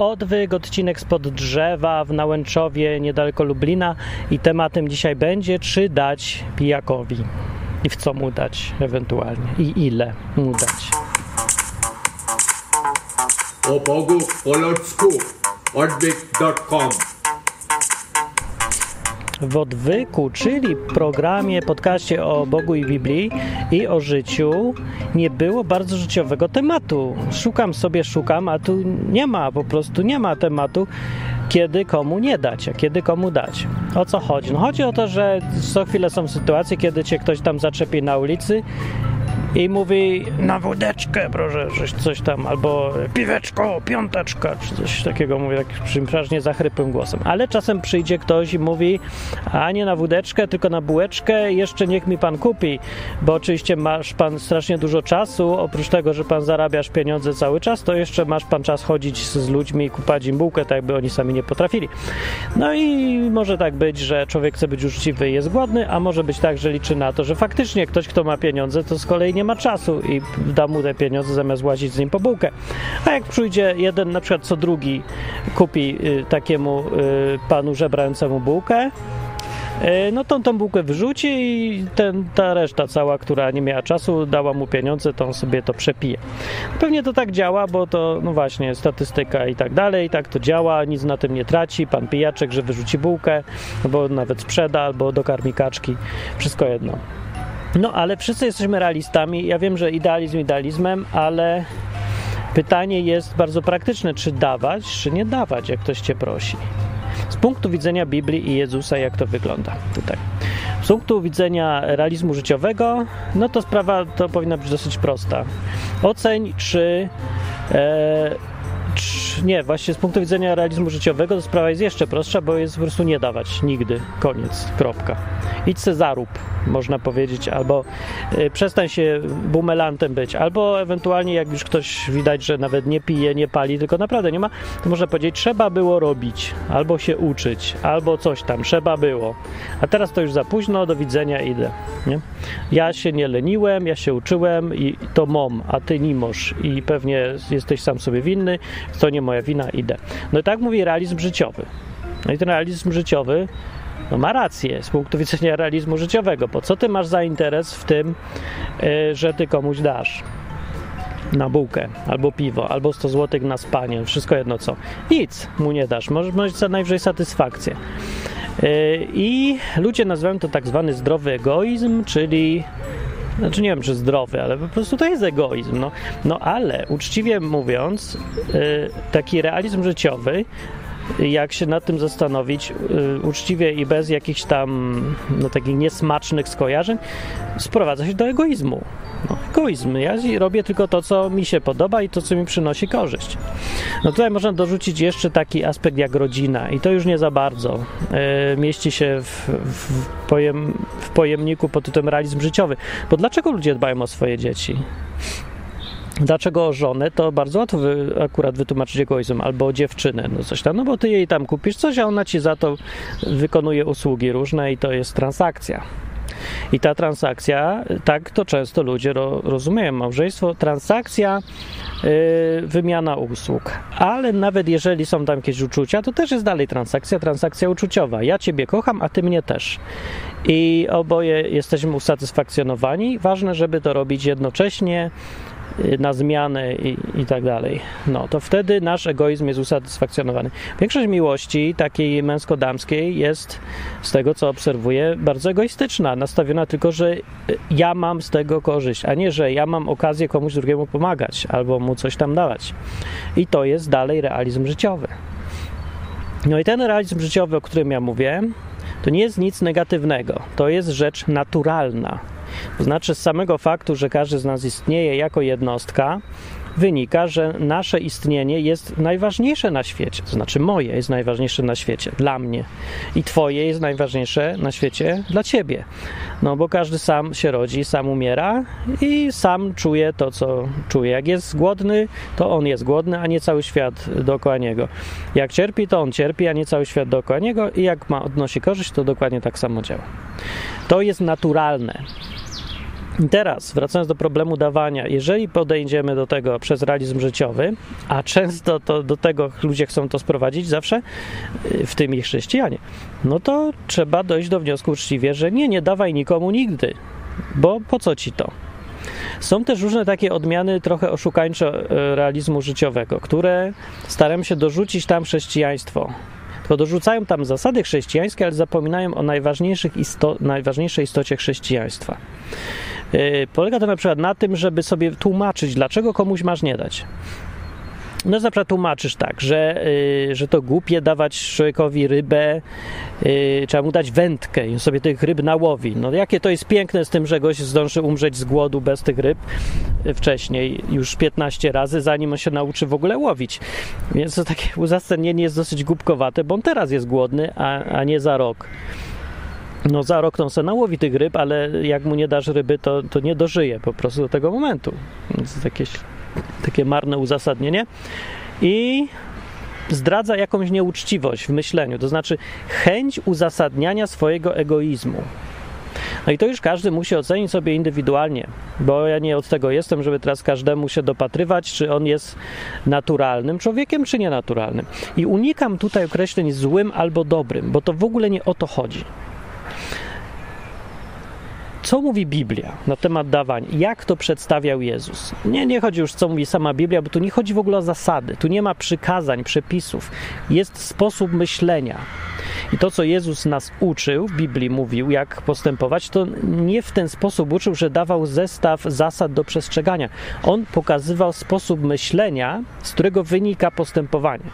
odwyk, odcinek spod drzewa w Nałęczowie, niedaleko Lublina i tematem dzisiaj będzie, czy dać pijakowi i w co mu dać ewentualnie i ile mu dać. O Bogu po ludzku. Odwyk.com w odwyku, czyli programie, podcaście o Bogu i Biblii i o życiu, nie było bardzo życiowego tematu. Szukam sobie, szukam, a tu nie ma, po prostu nie ma tematu, kiedy komu nie dać, a kiedy komu dać. O co chodzi? No chodzi o to, że co chwilę są sytuacje, kiedy cię ktoś tam zaczepi na ulicy i mówi na wódeczkę, proszę, coś tam, albo piweczko, piąteczka, czy coś takiego mówi takim przeważnie zachrypłym głosem. Ale czasem przyjdzie ktoś i mówi, a nie na wódeczkę, tylko na bułeczkę, jeszcze niech mi pan kupi, bo oczywiście masz pan strasznie dużo czasu, oprócz tego, że pan zarabiasz pieniądze cały czas, to jeszcze masz pan czas chodzić z ludźmi i kupać im bułkę, tak jakby oni sami nie potrafili. No i może tak być, że człowiek chce być uczciwy i jest głodny, a może być tak, że liczy na to, że faktycznie ktoś, kto ma pieniądze, to z kolei nie nie ma czasu i da mu te pieniądze zamiast łazić z nim po bułkę. A jak przyjdzie jeden, na przykład co drugi kupi y, takiemu y, panu żebrającemu bułkę, y, no to tą bułkę wyrzuci i ten, ta reszta cała, która nie miała czasu, dała mu pieniądze, to on sobie to przepije. Pewnie to tak działa, bo to, no właśnie, statystyka i tak dalej, tak to działa, nic na tym nie traci, pan pijaczek, że wyrzuci bułkę, bo nawet sprzeda, albo dokarmi kaczki, wszystko jedno. No, ale wszyscy jesteśmy realistami. Ja wiem, że idealizm idealizmem, ale pytanie jest bardzo praktyczne, czy dawać, czy nie dawać, jak ktoś cię prosi. Z punktu widzenia Biblii i Jezusa, jak to wygląda tutaj. Z punktu widzenia realizmu życiowego, no to sprawa to powinna być dosyć prosta. Oceń, czy e, nie, właśnie z punktu widzenia realizmu życiowego to sprawa jest jeszcze prostsza, bo jest po prostu nie dawać nigdy. Koniec, kropka. Idź se zarób, można powiedzieć, albo y, przestań się bumelantem być, albo ewentualnie jak już ktoś widać, że nawet nie pije, nie pali, tylko naprawdę nie ma, to można powiedzieć, trzeba było robić, albo się uczyć, albo coś tam, trzeba było. A teraz to już za późno, do widzenia, idę. Nie? Ja się nie leniłem, ja się uczyłem i to mom, a ty nie możesz i pewnie jesteś sam sobie winny, to nie moja wina, idę. No i tak mówi realizm życiowy. No i ten realizm życiowy no ma rację z punktu widzenia realizmu życiowego, bo co ty masz za interes w tym, yy, że ty komuś dasz na bułkę, albo piwo, albo 100 zł na spanie, wszystko jedno co. Nic mu nie dasz, możesz mieć co najwyżej satysfakcję. Yy, I ludzie nazywają to tak zwany zdrowy egoizm, czyli znaczy nie wiem, czy zdrowy, ale po prostu to jest egoizm. No, no ale uczciwie mówiąc, yy, taki realizm życiowy jak się nad tym zastanowić yy, uczciwie i bez jakichś tam no, takich niesmacznych skojarzeń, sprowadza się do egoizmu. No, egoizm. Ja robię tylko to, co mi się podoba i to, co mi przynosi korzyść. No tutaj można dorzucić jeszcze taki aspekt jak rodzina i to już nie za bardzo yy, mieści się w, w, pojem, w pojemniku pod tytułem realizm życiowy. Bo dlaczego ludzie dbają o swoje dzieci? Dlaczego żonę, to bardzo łatwo wy, akurat wytłumaczyć egoizm, albo o dziewczynę, no coś tam, no bo ty jej tam kupisz coś, a ona ci za to wykonuje usługi różne i to jest transakcja. I ta transakcja, tak to często ludzie ro, rozumieją, małżeństwo, transakcja, yy, wymiana usług. Ale nawet jeżeli są tam jakieś uczucia, to też jest dalej transakcja, transakcja uczuciowa. Ja ciebie kocham, a ty mnie też. I oboje jesteśmy usatysfakcjonowani. Ważne, żeby to robić jednocześnie, na zmianę i, i tak dalej, no to wtedy nasz egoizm jest usatysfakcjonowany. Większość miłości takiej męsko-damskiej jest, z tego co obserwuję, bardzo egoistyczna, nastawiona tylko, że y, ja mam z tego korzyść, a nie, że ja mam okazję komuś drugiemu pomagać albo mu coś tam dawać. I to jest dalej realizm życiowy. No i ten realizm życiowy, o którym ja mówię, to nie jest nic negatywnego, to jest rzecz naturalna to znaczy, z samego faktu, że każdy z nas istnieje jako jednostka, wynika, że nasze istnienie jest najważniejsze na świecie. To znaczy, moje jest najważniejsze na świecie dla mnie, i Twoje jest najważniejsze na świecie dla Ciebie. No bo każdy sam się rodzi, sam umiera i sam czuje to, co czuje. Jak jest głodny, to on jest głodny, a nie cały świat dookoła niego. Jak cierpi, to on cierpi, a nie cały świat dookoła niego, i jak ma odnosi korzyść, to dokładnie tak samo działa. To jest naturalne. Teraz, wracając do problemu dawania, jeżeli podejdziemy do tego przez realizm życiowy, a często to do tego ludzie chcą to sprowadzić zawsze, y, w tym i chrześcijanie, no to trzeba dojść do wniosku uczciwie, że nie, nie dawaj nikomu nigdy, bo po co ci to? Są też różne takie odmiany trochę oszukańcze realizmu życiowego, które starają się dorzucić tam chrześcijaństwo. Tylko dorzucają tam zasady chrześcijańskie, ale zapominają o najważniejszych isto najważniejszej istocie chrześcijaństwa. Yy, polega to na przykład na tym, żeby sobie tłumaczyć, dlaczego komuś masz nie dać. No, na przykład tłumaczysz tak, że, yy, że to głupie dawać człowiekowi rybę, yy, trzeba mu dać wędkę i sobie tych ryb nałowi. No, jakie to jest piękne z tym, że gość zdąży umrzeć z głodu bez tych ryb wcześniej, już 15 razy, zanim on się nauczy w ogóle łowić. Więc to takie uzasadnienie jest dosyć głupkowate, bo on teraz jest głodny, a, a nie za rok. No za rok on se nałowi tych ryb, ale jak mu nie dasz ryby, to, to nie dożyje po prostu do tego momentu. Więc to jakieś takie marne uzasadnienie. I zdradza jakąś nieuczciwość w myśleniu, to znaczy chęć uzasadniania swojego egoizmu. No i to już każdy musi ocenić sobie indywidualnie, bo ja nie od tego jestem, żeby teraz każdemu się dopatrywać, czy on jest naturalnym człowiekiem, czy nienaturalnym. I unikam tutaj określeń złym albo dobrym, bo to w ogóle nie o to chodzi co mówi Biblia na temat dawania? Jak to przedstawiał Jezus? Nie, nie chodzi już, co mówi sama Biblia, bo tu nie chodzi w ogóle o zasady. Tu nie ma przykazań, przepisów. Jest sposób myślenia. I to, co Jezus nas uczył, w Biblii mówił, jak postępować, to nie w ten sposób uczył, że dawał zestaw zasad do przestrzegania. On pokazywał sposób myślenia, z którego wynika postępowanie.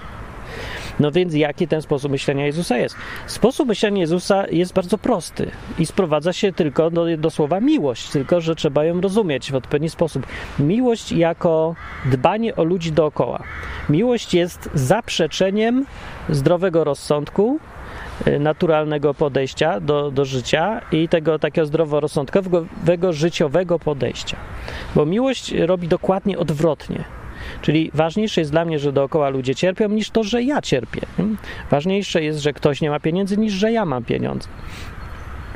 No więc jaki ten sposób myślenia Jezusa jest? Sposób myślenia Jezusa jest bardzo prosty i sprowadza się tylko do, do słowa miłość, tylko że trzeba ją rozumieć w odpowiedni sposób. Miłość jako dbanie o ludzi dookoła. Miłość jest zaprzeczeniem zdrowego rozsądku, y, naturalnego podejścia do, do życia i tego takiego zdroworozsądkowego, życiowego podejścia. Bo miłość robi dokładnie odwrotnie. Czyli ważniejsze jest dla mnie, że dookoła ludzie cierpią, niż to, że ja cierpię. Ważniejsze jest, że ktoś nie ma pieniędzy, niż że ja mam pieniądze.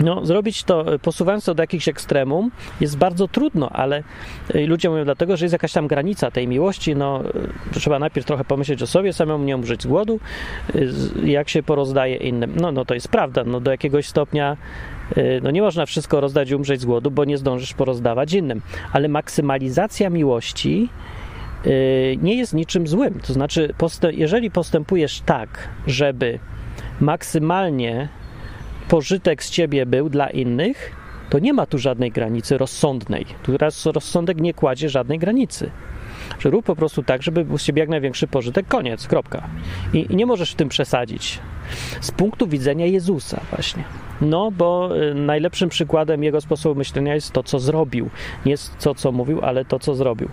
No, zrobić to, posuwając to do jakichś ekstremum, jest bardzo trudno, ale y, ludzie mówią dlatego, że jest jakaś tam granica tej miłości. No, y, trzeba najpierw trochę pomyśleć o sobie, samemu nie umrzeć z głodu, jak się porozdaje innym. No, no to jest prawda. No, do jakiegoś stopnia no nie można wszystko rozdać i umrzeć z głodu, bo nie zdążysz porozdawać innym. Ale maksymalizacja miłości nie jest niczym złym. To znaczy, jeżeli postępujesz tak, żeby maksymalnie pożytek z ciebie był dla innych, to nie ma tu żadnej granicy rozsądnej. Tu raz rozsądek nie kładzie żadnej granicy. Że rób po prostu tak, żeby był z ciebie jak największy pożytek, koniec, kropka. I, I, nie możesz w tym przesadzić. Z punktu widzenia Jezusa właśnie. No, bo y, najlepszym przykładem jego sposobu myślenia jest to, co zrobił. Nie to, co mówił, ale to, co zrobił.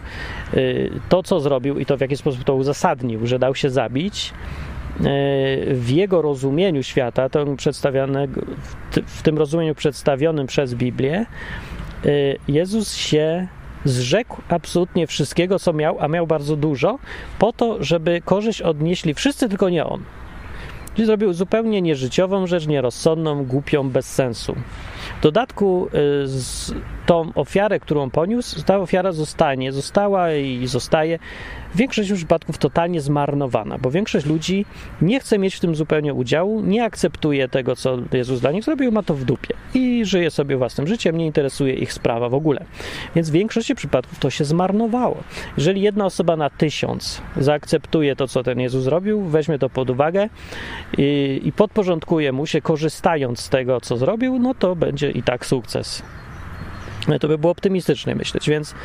Y, to, co zrobił i to, w jaki sposób to uzasadnił, że dał się zabić, y, w jego rozumieniu świata, to przedstawione, w tym rozumieniu przedstawionym przez Biblię, Jezus się zrzekł absolutnie wszystkiego, co miał, a miał bardzo dużo, po to, żeby korzyść odnieśli wszyscy, tylko nie on. Czyli zrobił zupełnie nieżyciową rzecz, nierozsądną, głupią, bez sensu. W dodatku y, tą ofiarę, którą poniósł, ta ofiara zostanie, została i zostaje w większości przypadków totalnie zmarnowana, bo większość ludzi nie chce mieć w tym zupełnie udziału, nie akceptuje tego, co Jezus dla nich zrobił, ma to w dupie i żyje sobie własnym życiem, nie interesuje ich sprawa w ogóle. Więc w większości przypadków to się zmarnowało. Jeżeli jedna osoba na tysiąc zaakceptuje to, co ten Jezus zrobił, weźmie to pod uwagę i, i podporządkuje mu się, korzystając z tego, co zrobił, no to będzie i tak sukces. To by było optymistycznie myśleć, więc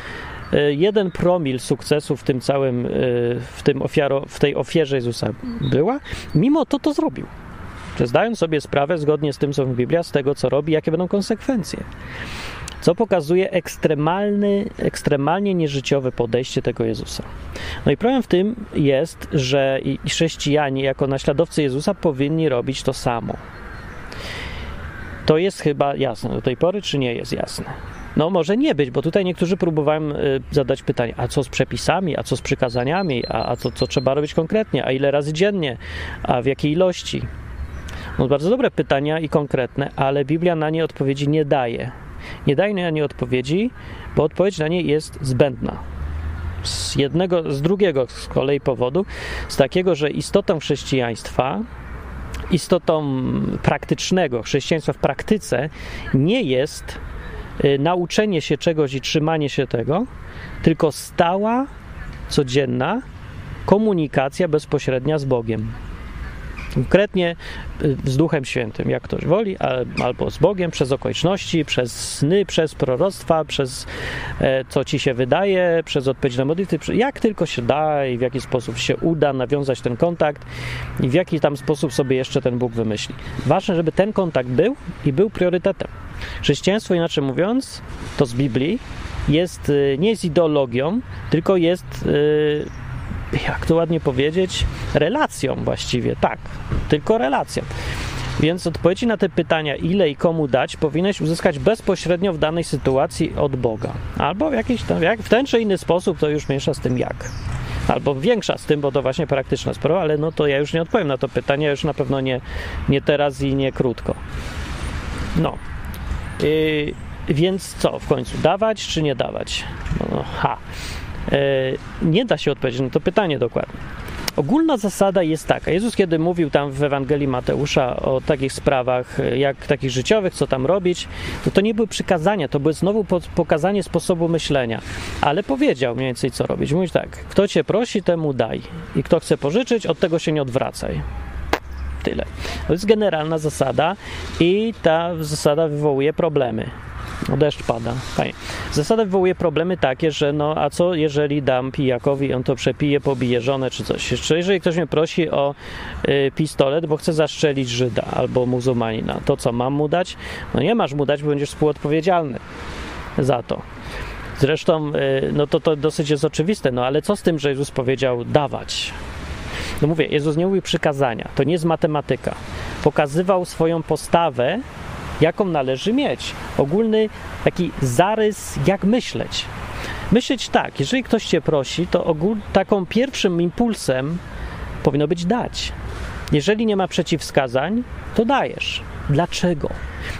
jeden promil sukcesu w tym całym, e, w, tym ofiaro, w tej ofierze Jezusa była, mimo to to zrobił. Zdając sobie sprawę, zgodnie z tym, co w Biblia, z tego, co robi, jakie będą konsekwencje. Co pokazuje ekstremalny, ekstremalnie nieżyciowe podejście tego Jezusa. No i problem w tym jest, że chrześcijanie, jako naśladowcy Jezusa, powinni robić to samo. To jest chyba jasne do tej pory, czy nie jest jasne? No może nie być, bo tutaj niektórzy próbowałem y, zadać pytanie, a co z przepisami, a co z przykazaniami, a, a co, co trzeba robić konkretnie, a ile razy dziennie, a w jakiej ilości? No bardzo dobre pytania i konkretne, ale Biblia na nie odpowiedzi nie daje. nie daje na nie odpowiedzi, bo odpowiedź na nie jest zbędna. Z jednego, z drugiego z kolei powodu, z takiego, że istotą chrześcijaństwa, istotą praktycznego chrześcijaństwa w praktyce nie jest nauczenie się czegoś i trzymanie się tego, tylko stała, codzienna komunikacja bezpośrednia z Bogiem. Konkretnie y, z Duchem Świętym, jak ktoś woli, albo z Bogiem, przez okoliczności, przez sny, przez proroctwa, przez e, co ci się wydaje, przez odpowiedź na modlitwy, jak tylko się da i w jaki sposób się uda nawiązać ten kontakt i w jaki tam sposób sobie jeszcze ten Bóg wymyśli. Ważne, żeby ten kontakt był i był priorytetem. Chrześcijaństwo, inaczej mówiąc, to z Biblii, jest y, nie jest ideologią, tylko jest y, jak to ładnie powiedzieć, relacją właściwie, tak, tylko relacją. Więc odpowiedzi na te pytania, ile i komu dać, powinieneś uzyskać bezpośrednio w danej sytuacji od Boga. Albo w jakiś tam, jak w ten czy inny sposób, to już mniejsza z tym jak. Albo większa z tym, bo to właśnie praktyczna sprawa, ale no to ja już nie odpowiem na to pytanie, już na pewno nie, nie teraz i nie krótko. No. Yy, więc co w końcu, dawać czy nie dawać? No, ha. E, nie da się odpowiedzieć na to pytanie dokładnie. Ogólna zasada jest taka. Jezus, kiedy mówił tam w Ewangelii Mateusza o takich sprawach, e, jak takich życiowych, co tam robić, to to nie były przykazania, to były znowu pokazanie sposobu myślenia. Ale powiedział mniej więcej, co robić. Mówi tak, kto cię prosi, temu daj. I kto chce pożyczyć, od tego się nie odwracaj. Tyle. To jest generalna zasada i ta zasada wywołuje problemy. No deszcz pada. Fajnie. Zasada wywołuje problemy takie, że no a co jeżeli dam pijakowi on to przepije, pobije żonę czy coś. Jeszcze jeżeli ktoś mnie prosi o y, pistolet, bo chce zastrzelić Żyda albo muzułmanina, to co mam mu dać? No nie masz mu dać, bo będziesz współodpowiedzialny za to. Zresztą, y, no to, to dosyć jest oczywiste, no ale co z tym, że Jezus powiedział dawać? No mówię, Jezus nie mówił przykazania, to nie jest matematyka. Pokazywał swoją postawę jaką należy mieć. Ogólny taki zarys, jak myśleć. Myśleć tak, jeżeli ktoś cię prosi, to ogól, taką pierwszym impulsem powinno być dać. Jeżeli nie ma przeciwwskazań, to dajesz. Dlaczego?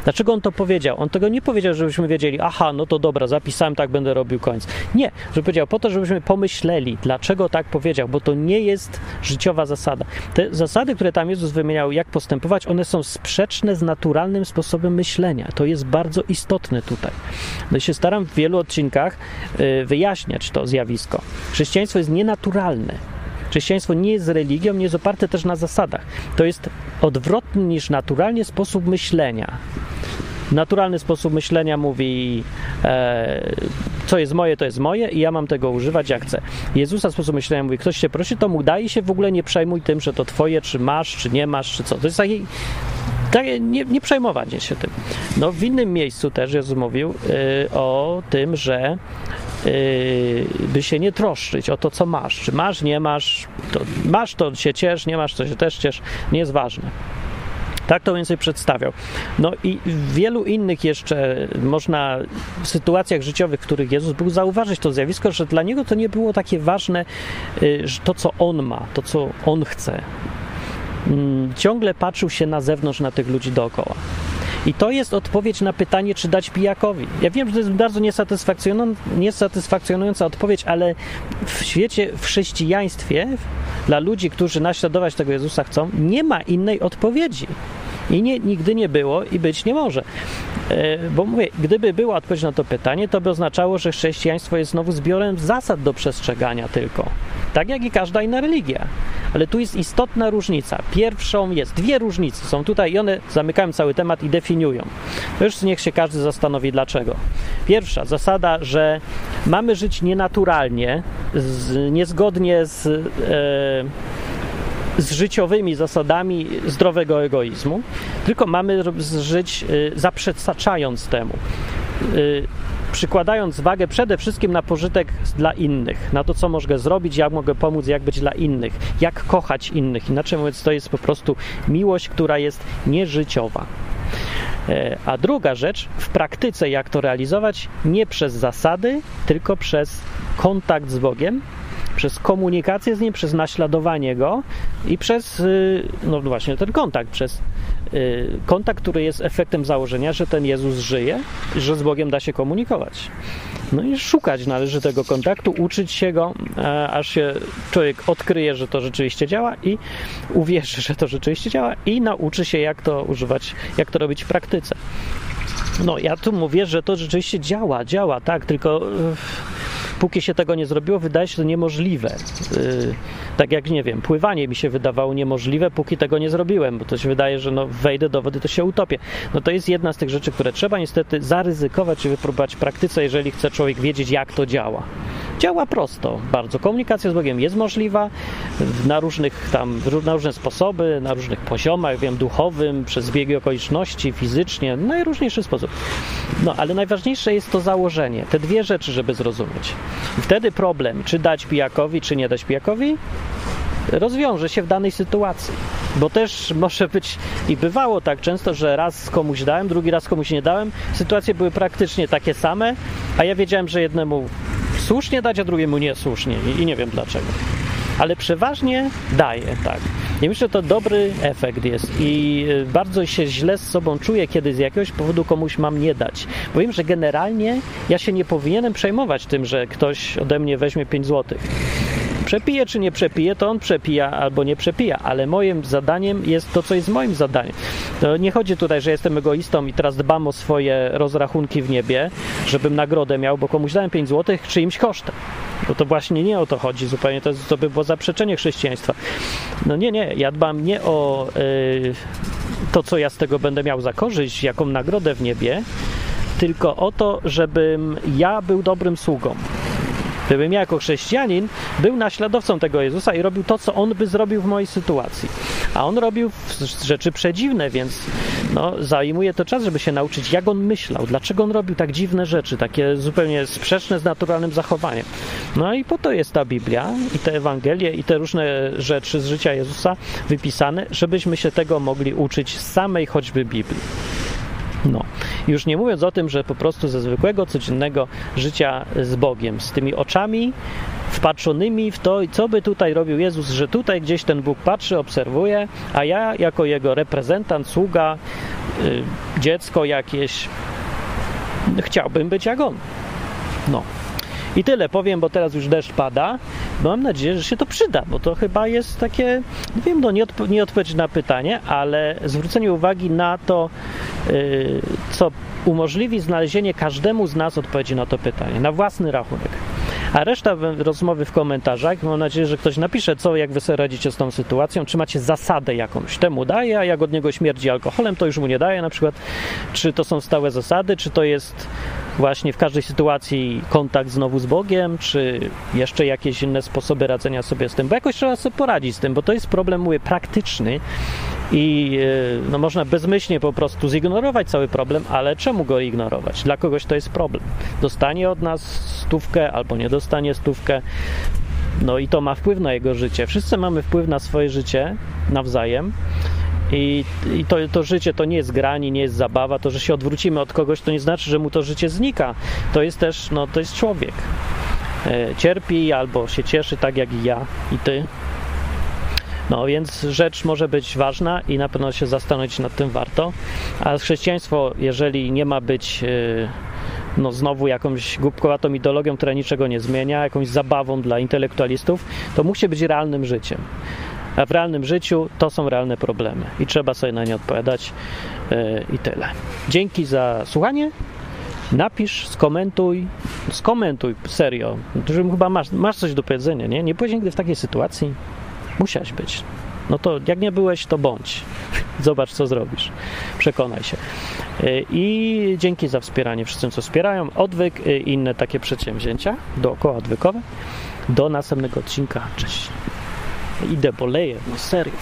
Dlaczego on to powiedział? On tego nie powiedział, żebyśmy wiedzieli, aha, no to dobra, zapisałem, tak będę robił koniec. Nie, że powiedział po to, żebyśmy pomyśleli, dlaczego tak powiedział, bo to nie jest życiowa zasada. Te zasady, które tam Jezus wymieniał, jak postępować, one są sprzeczne z naturalnym sposobem myślenia. To jest bardzo istotne tutaj. No i się staram w wielu odcinkach y, wyjaśniać to zjawisko. Chrześcijaństwo jest nienaturalne. Chrześcijaństwo nie jest religią, nie jest oparte też na zasadach. To jest odwrotny niż naturalnie sposób myślenia. Naturalny sposób myślenia mówi, e, co jest moje, to jest moje i ja mam tego używać jak chcę. Jezusa sposób myślenia mówi, ktoś się prosi, to mu daj się w ogóle nie przejmuj tym, że to twoje, czy masz, czy nie masz, czy co. To jest taki tak, nie, nie przejmowanie się tym. No, w innym miejscu też Jezus mówił y, o tym, że by się nie troszczyć o to, co masz. Czy masz, nie masz, to masz, to się ciesz, nie masz, to się też ciesz. Nie jest ważne. Tak to więcej przedstawiał. No i w wielu innych jeszcze można w sytuacjach życiowych, w których Jezus był, zauważyć to zjawisko, że dla niego to nie było takie ważne, y, to co on ma, to co on chce. Mm, ciągle patrzył się na zewnątrz, na tych ludzi dookoła. I to jest odpowiedź na pytanie, czy dać pijakowi. Ja wiem, że to jest bardzo niesatysfakcjonująca odpowiedź, ale w świecie, w chrześcijaństwie, dla ludzi, którzy naśladować tego Jezusa chcą, nie ma innej odpowiedzi. I nie, nigdy nie było i być nie może. E, bo mówię, gdyby była odpowiedź na to pytanie, to by oznaczało, że chrześcijaństwo jest znowu zbiorem zasad do przestrzegania tylko. Tak jak i każda inna religia. Ale tu jest istotna różnica. Pierwszą jest, dwie różnice są tutaj i one zamykają cały temat i definiują. Już niech się każdy zastanowi dlaczego. Pierwsza zasada, że mamy żyć nienaturalnie, z, niezgodnie z. E, z życiowymi zasadami zdrowego egoizmu, tylko mamy żyć y, zaprzeczając temu y, przykładając wagę przede wszystkim na pożytek dla innych, na to, co mogę zrobić, jak mogę pomóc, jak być dla innych, jak kochać innych. Inaczej mówiąc, to jest po prostu miłość, która jest nieżyciowa. E, a druga rzecz, w praktyce, jak to realizować, nie przez zasady, tylko przez kontakt z Bogiem Przez komunikację z nim, przez naśladowanie go i przez, y, no właśnie, ten kontakt, przez y, kontakt, który jest efektem założenia, że ten Jezus żyje, że z Bogiem da się komunikować. No i szukać należy tego kontaktu, uczyć się go, e, aż się człowiek odkryje, że to rzeczywiście działa i uwierzy, że to rzeczywiście działa i nauczy się, jak to używać, jak to robić w praktyce. No, ja tu mówię, że to rzeczywiście działa, działa, tak, tylko e, póki się tego nie zrobiło, wydaje się to niemożliwe. E, tak jak, nie wiem, pływanie mi się wydawało niemożliwe, póki tego nie zrobiłem, bo to się wydaje, że no, wejdę do wody, to się utopię. No to jest jedna z tych rzeczy, które trzeba niestety zaryzykować i wypróbować w praktyce, jeżeli chce człowiek wiedzieć, jak to działa. Działa prosto, bardzo. Komunikacja z Bogiem jest możliwa na różnych tam, na różne sposoby, na różnych poziomach, wiem, duchowym, przez biegi okoliczności, fizycznie, najróżniejszy sposób. No, ale najważniejsze jest to założenie, te dwie rzeczy, żeby zrozumieć. I wtedy problem, czy dać pijakowi, czy nie dać pijakowi, rozwiąże się w danej sytuacji. Bo też może być i bywało tak często, że raz komuś dałem, drugi raz komuś nie dałem. Sytuacje były praktycznie takie same, a ja wiedziałem, że jednemu słusznie dać, a drugiemu niesłusznie i nie wiem dlaczego. Ale przeważnie daję, tak. I myślę, że to dobry efekt jest i y, bardzo się źle z sobą czuję, kiedy z jakiegoś powodu komuś mam nie dać. Bo wiem, że generalnie ja się nie powinienem przejmować tym, że ktoś ode mnie weźmie 5 złotych przepije czy nie przepije, to on przepija albo nie przepija, ale moim zadaniem jest to, co jest moim zadaniem. Nie chodzi tutaj, że jestem egoistą i teraz dbam o swoje rozrachunki w niebie, żebym nagrodę miał, bo komuś dałem 5 zł czyimś kosztem. Bo to właśnie nie o to chodzi zupełnie, to, to by było zaprzeczenie chrześcijaństwa. No nie, nie, ja dbam nie o yy, to, co ja z tego będę miał za korzyść, jaką nagrodę w niebie, tylko o to, żebym ja był dobrym sługą. Gdybym ja jako chrześcijanin był naśladowcą tego Jezusa i robił to, co on by zrobił w mojej sytuacji. A on robił rzeczy przedziwne, więc no, zajmuje to czas, żeby się nauczyć, jak on myślał, dlaczego on robił tak dziwne rzeczy, takie zupełnie sprzeczne z naturalnym zachowaniem. No i po to jest ta Biblia i te Ewangelie i te różne rzeczy z życia Jezusa wypisane, żebyśmy się tego mogli uczyć z samej choćby Biblii. No. Już nie mówiąc o tym, że po prostu ze zwykłego, codziennego życia z Bogiem, z tymi oczami wpatrzonymi w to, co by tutaj robił Jezus, że tutaj gdzieś ten Bóg patrzy, obserwuje, a ja jako jego reprezentant, sługa, yy, dziecko jakieś, chciałbym być jak on. No. I tyle powiem, bo teraz już deszcz pada. Mam nadzieję, że się to przyda, bo to chyba jest takie, nie wiem, no nie, odp- nie odpowiedź na pytanie, ale zwrócenie uwagi na to, yy, co umożliwi znalezienie każdemu z nas odpowiedzi na to pytanie, na własny rachunek. A reszta rozmowy w komentarzach, mam nadzieję, że ktoś napisze, co, jak wy sobie radzicie z tą sytuacją, czy macie zasadę jakąś, temu daje, a jak od niego śmierdzi alkoholem, to już mu nie daje na przykład, czy to są stałe zasady, czy to jest właśnie w każdej sytuacji kontakt znowu z Bogiem, czy jeszcze jakieś inne sposoby radzenia sobie z tym, bo jakoś trzeba sobie poradzić z tym, bo to jest problem, mówię, praktyczny i e, no, można bezmyślnie po prostu zignorować cały problem, ale czemu go ignorować? Dla kogoś to jest problem. Dostanie od nas stówkę albo nie dostanie stówkę, no i to ma wpływ na jego życie. Wszyscy mamy wpływ na swoje życie nawzajem. I, i to, to, życie to nie jest granie, nie jest zabawa. To, że się odwrócimy od kogoś, to nie znaczy, że mu to życie znika. To jest też, no to jest człowiek. E, cierpi albo się cieszy tak jak i ja i ty. No więc rzecz może być ważna i na pewno się zastanowić nad tym warto. A chrześcijaństwo, jeżeli nie ma być. E, no znowu jakąś głupkowatą ideologią, która niczego nie zmienia, jakąś zabawą dla intelektualistów, to musi być realnym życiem. A w realnym życiu to są realne problemy i trzeba sobie na nie odpowiadać yy, i tyle. Dzięki za słuchanie. Napisz, skomentuj, skomentuj, serio. Chyba masz, masz coś do powiedzenia, nie? Nie byłeś nigdy w takiej sytuacji? Musiałeś być. No to jak nie byłeś, to bądź. Zobacz, co zrobisz. Przekonaj się. I dzięki za wspieranie wszystkim, co wspierają. Odwyk i inne takie przedsięwzięcia dookoła odwykowe. Do następnego odcinka. Cześć. Idę, boleję. No serio.